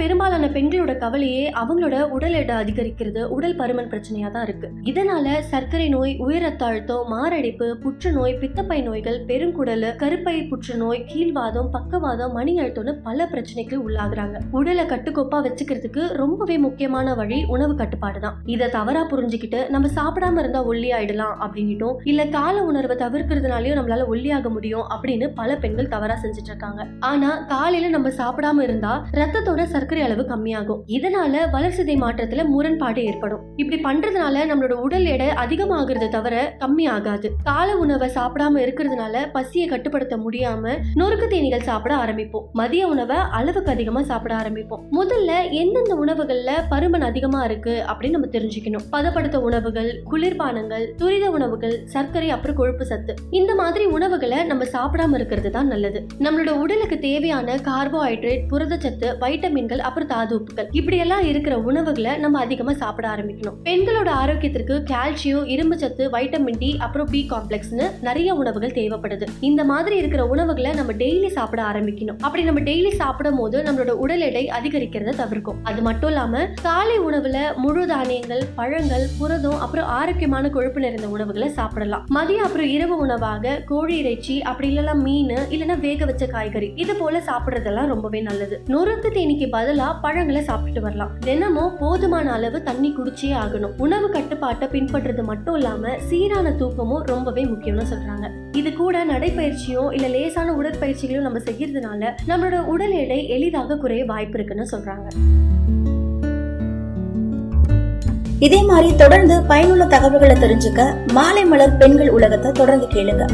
பெரும்பாலான பெண்களோட கவலையே அவங்களோட உடல் எடை அதிகரிக்கிறது உடல் பருமன் பிரச்சனையா தான் இருக்கு. இதனால சர்க்கரை நோய் உயர் ரத்த அழுத்தம் மாரடைப்பு புற்றுநோய் பித்தப்பை நோய்கள் பெருங்குடல் கருப்பை புற்றுநோய் கீழ்வாதம் பக்கவாதம் மணி அழுத்தம்னு பல பிரச்சனைக்கு உள்ளாகுறாங்க. உடலை கட்டுக்கோப்பா வச்சுக்கிறதுக்கு ரொம்பவே முக்கியமான வழி உணவு கட்டுப்பாடு தான். இதை தவறா புரிஞ்சுக்கிட்டு நம்ம சாப்பிடாம இருந்தா ஒல்லி ஆயிடலாம் அப்படின்னுட்டும். இல்ல கால உணர்வை தவிர்க்கிறதுனாலயும் நம்மளால ஒல்லியாக முடியும் அப்படின்னு பல பெண்கள் தவறா செஞ்சுட்டு இருக்காங்க. ஆனா காலையில நம்ம சாப்பிடாம இருந்தா ரத்தத்தோட சர்க்கரை சர்க்கரை அளவு கம்மியாகும். இதனால வளர்சிதை மாற்றத்துல முரண்பாடு ஏற்படும். இப்படி பண்றதுனால நம்மளோட உடல் எடை அதிகமாகிறது தவிர கம்மி ஆகாது. கால உணவை சாப்பிடாம இருக்கிறதுனால பசியை கட்டுப்படுத்த முடியாம நொறுக்கு தேனிகள் சாப்பிட ஆரம்பிப்போம். மதிய உணவை அளவுக்கு அதிகமா சாப்பிட ஆரம்பிப்போம். முதல்ல எந்தெந்த உணவுகள்ல பருமன் அதிகமா இருக்கு அப்படின்னு நம்ம தெரிஞ்சுக்கணும். பதப்படுத்த உணவுகள் குளிர்பானங்கள் துரித உணவுகள் சர்க்கரை அப்புறம் கொழுப்பு சத்து. இந்த மாதிரி உணவுகளை நம்ம சாப்பிடாம இருக்கிறது தான் நல்லது. நம்மளோட உடலுக்கு தேவையான கார்போஹைட்ரேட் புரதச்சத்து வைட்டமின்கள் அப்புறம் தாது உப்புகள். இப்படி எல்லாம் இருக்கிற உணவுகளை நம்ம அதிகமா சாப்பிட ஆரம்பிக்கணும். பெண்களோட ஆரோக்கியத்திற்கு கால்சியம் இரும்பு சத்து வைட்டமின் டி அப்புறம் பி காம்ப்ளெக்ஸ்னு நிறைய உணவுகள் தேவைப்படுது. இந்த மாதிரி இருக்கிற உணவுகளை நம்ம டெய்லி சாப்பிட ஆரம்பிக்கணும். அப்படி நம்ம டெய்லி சாப்பிடும் போது நம்மளோட உடல் எடை அதிகரிக்கிறத தவிர்க்கும். அது மட்டும் இல்லாம காலை உணவுல முழு தானியங்கள் பழங்கள் புரதம் அப்புறம் ஆரோக்கியமான கொழுப்பு நிறைந்த உணவுகளை சாப்பிடலாம். மதியம் அப்புறம் இரவு உணவாக கோழி இறைச்சி அப்படி இல்லைன்னா மீன் இல்லைன்னா வேக வச்ச காய்கறி இது போல சாப்பிடுறதெல்லாம் ரொம்பவே நல்லது. நுரத்து தேனிக்கு பதில் பழங்களை சாப்பிட்டு வரலாம். தினமும் போதுமான அளவு தண்ணி குடிச்சே ஆகணும். உணவு கட்டுப்பாட்டை பின்பற்றுறது மட்டும் இல்லாம சீரான தூக்கமும் ரொம்பவே முக்கியம்னு சொல்றாங்க. இது கூட நடைப்பயிற்சியும் இல்ல லேசான உடற்பயிற்சிகளும் நம்ம செய்யறதுனால நம்மளோட உடல் எடை எளிதாக குறைய வாய்ப்பு இருக்குன்னு சொல்றாங்க. இதே மாதிரி தொடர்ந்து பயனுள்ள தகவல்களை தெரிஞ்சுக்க மாலை மலர் பெண்கள் உலகத்தை தொடர்ந்து கேளுங்க.